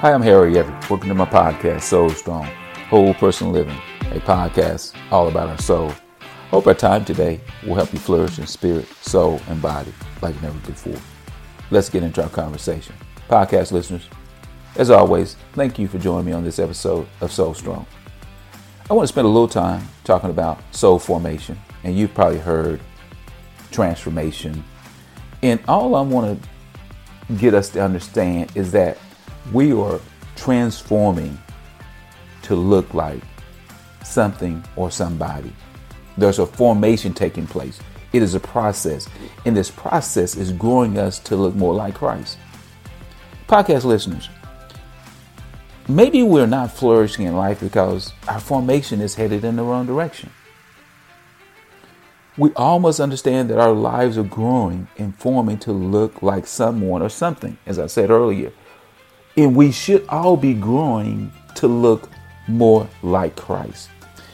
Hi, I'm Harry Everett. Welcome to my podcast, Soul Strong, Whole Person Living, a podcast all about our soul. Hope our time today will help you flourish in spirit, soul, and body like never before. Let's get into our conversation. Podcast listeners, as always, thank you for joining me on this episode of Soul Strong. I want to spend a little time talking about soul formation, and you've probably heard transformation. And all I want to get us to understand is that we are transforming to look like something or somebody. There's a formation taking place. It is a process, and this process is growing us to look more like Christ. Podcast listeners, maybe we're not flourishing in life because our formation is headed in the wrong direction. We all must understand that our lives are growing and forming to look like someone or something, as I said earlier. And we should all be growing to look more like Christ.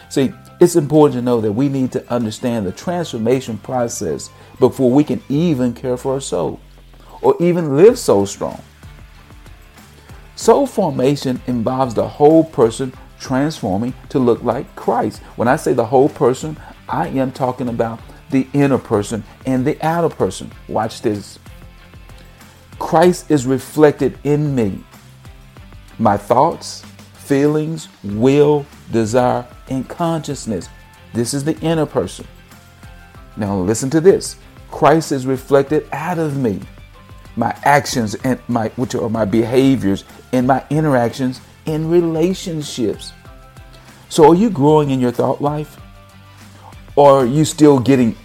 See, it's important to know that we need to understand the transformation process before we can even care for our soul or even live soul strong. Soul formation involves the whole person transforming to look like Christ. When I say the whole person, I am talking about the inner person and the outer person. Watch this. Christ is reflected in me. My thoughts, feelings, will, desire, and consciousness. This is the inner person. Now listen to this. Christ is reflected out of me. My actions and my which are my behaviors and my interactions in relationships. So are you growing in your thought life? Or are you still getting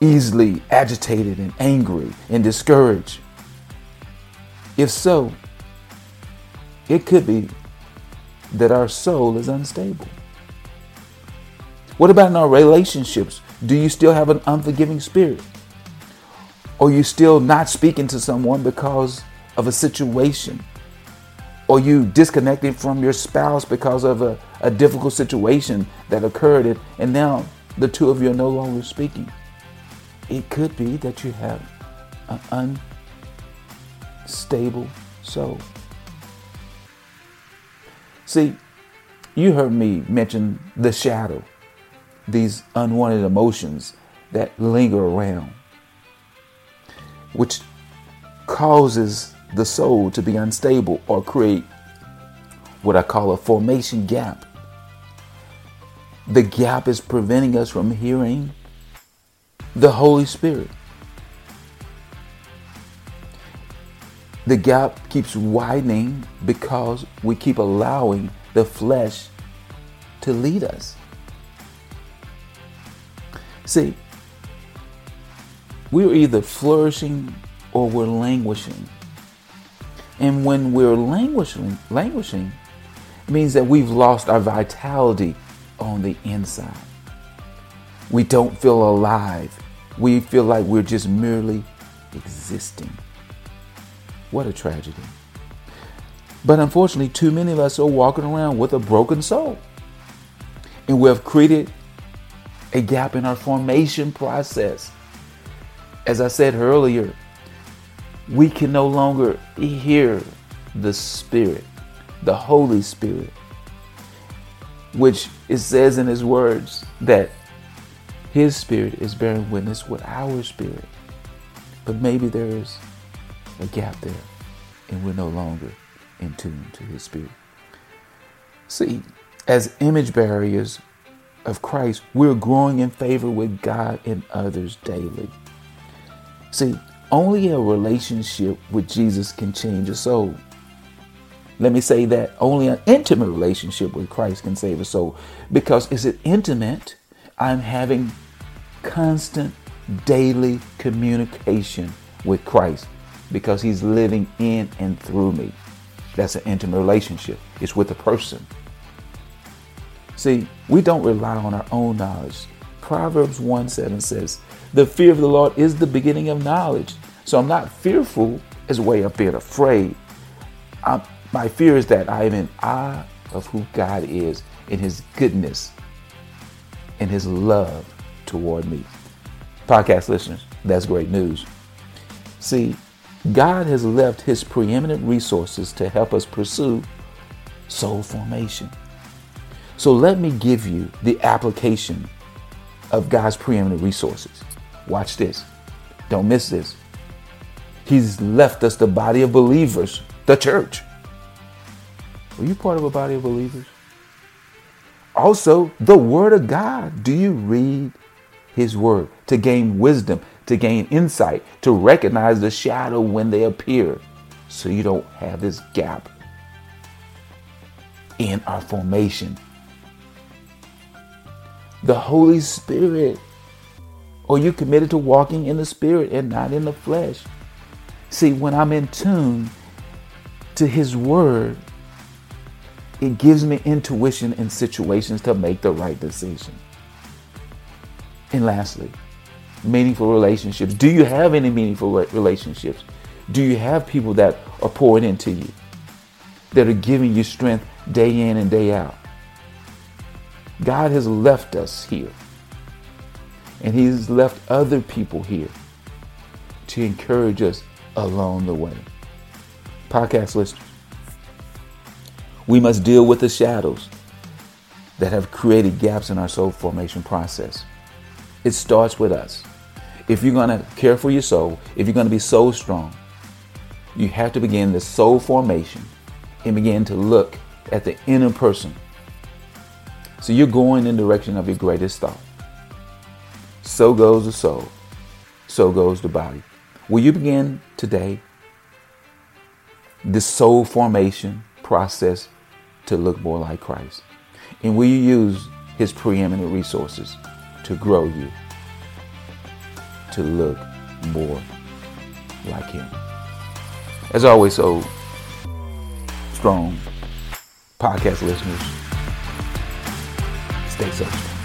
easily agitated and angry and discouraged? If so, it could be that our soul is unstable. What about in our relationships? Do you still have an unforgiving spirit? Are you still not speaking to someone because of a situation? Or you disconnected from your spouse because of a, a difficult situation that occurred and now the two of you are no longer speaking? It could be that you have an unstable soul. See, you heard me mention the shadow, these unwanted emotions that linger around, which causes the soul to be unstable or create what I call a formation gap. The gap is preventing us from hearing the Holy Spirit. The gap keeps widening because we keep allowing the flesh to lead us. See, we're either flourishing or we're languishing. And when we're languishing, languishing means that we've lost our vitality on the inside. We don't feel alive. We feel like we're just merely existing. What a tragedy. But unfortunately, too many of us are walking around with a broken soul. And we have created a gap in our formation process. As I said earlier, we can no longer hear the Spirit, the Holy Spirit, which it says in His words that His Spirit is bearing witness with our spirit. But maybe there is a gap there, and we're no longer in tune to His Spirit. See, as image bearers of Christ, we're growing in favor with God and others daily. See, only a relationship with Jesus can change a soul. Let me say that only an intimate relationship with Christ can save a soul. Because is it intimate? I'm having constant daily communication with Christ because he's living in and through me. That's an intimate relationship. It's with a person. See, we don't rely on our own knowledge. Proverbs 1 7 says, The fear of the Lord is the beginning of knowledge. So I'm not fearful as a way of being afraid. I'm, my fear is that I am in awe of who God is in His goodness and His love toward me. Podcast listeners, that's great news. See, God has left his preeminent resources to help us pursue soul formation. So let me give you the application of God's preeminent resources. Watch this. Don't miss this. He's left us the body of believers, the church. Are you part of a body of believers? Also, the Word of God. Do you read His Word to gain wisdom, to gain insight, to recognize the shadow when they appear so you don't have this gap in our formation? The Holy Spirit. Are you committed to walking in the Spirit and not in the flesh? See, when I'm in tune to His Word, it gives me intuition in situations to make the right decision. And lastly, meaningful relationships. Do you have any meaningful relationships? Do you have people that are pouring into you, that are giving you strength day in and day out? God has left us here, and He's left other people here to encourage us along the way. Podcast listeners, we must deal with the shadows that have created gaps in our soul formation process. It starts with us. If you're going to care for your soul, if you're going to be soul strong, you have to begin the soul formation and begin to look at the inner person. So you're going in the direction of your greatest thought. So goes the soul, so goes the body. Will you begin today the soul formation process to look more like Christ? And will you use his preeminent resources to grow you to look more like him? As always, Soul Strong podcast listeners, stay safe.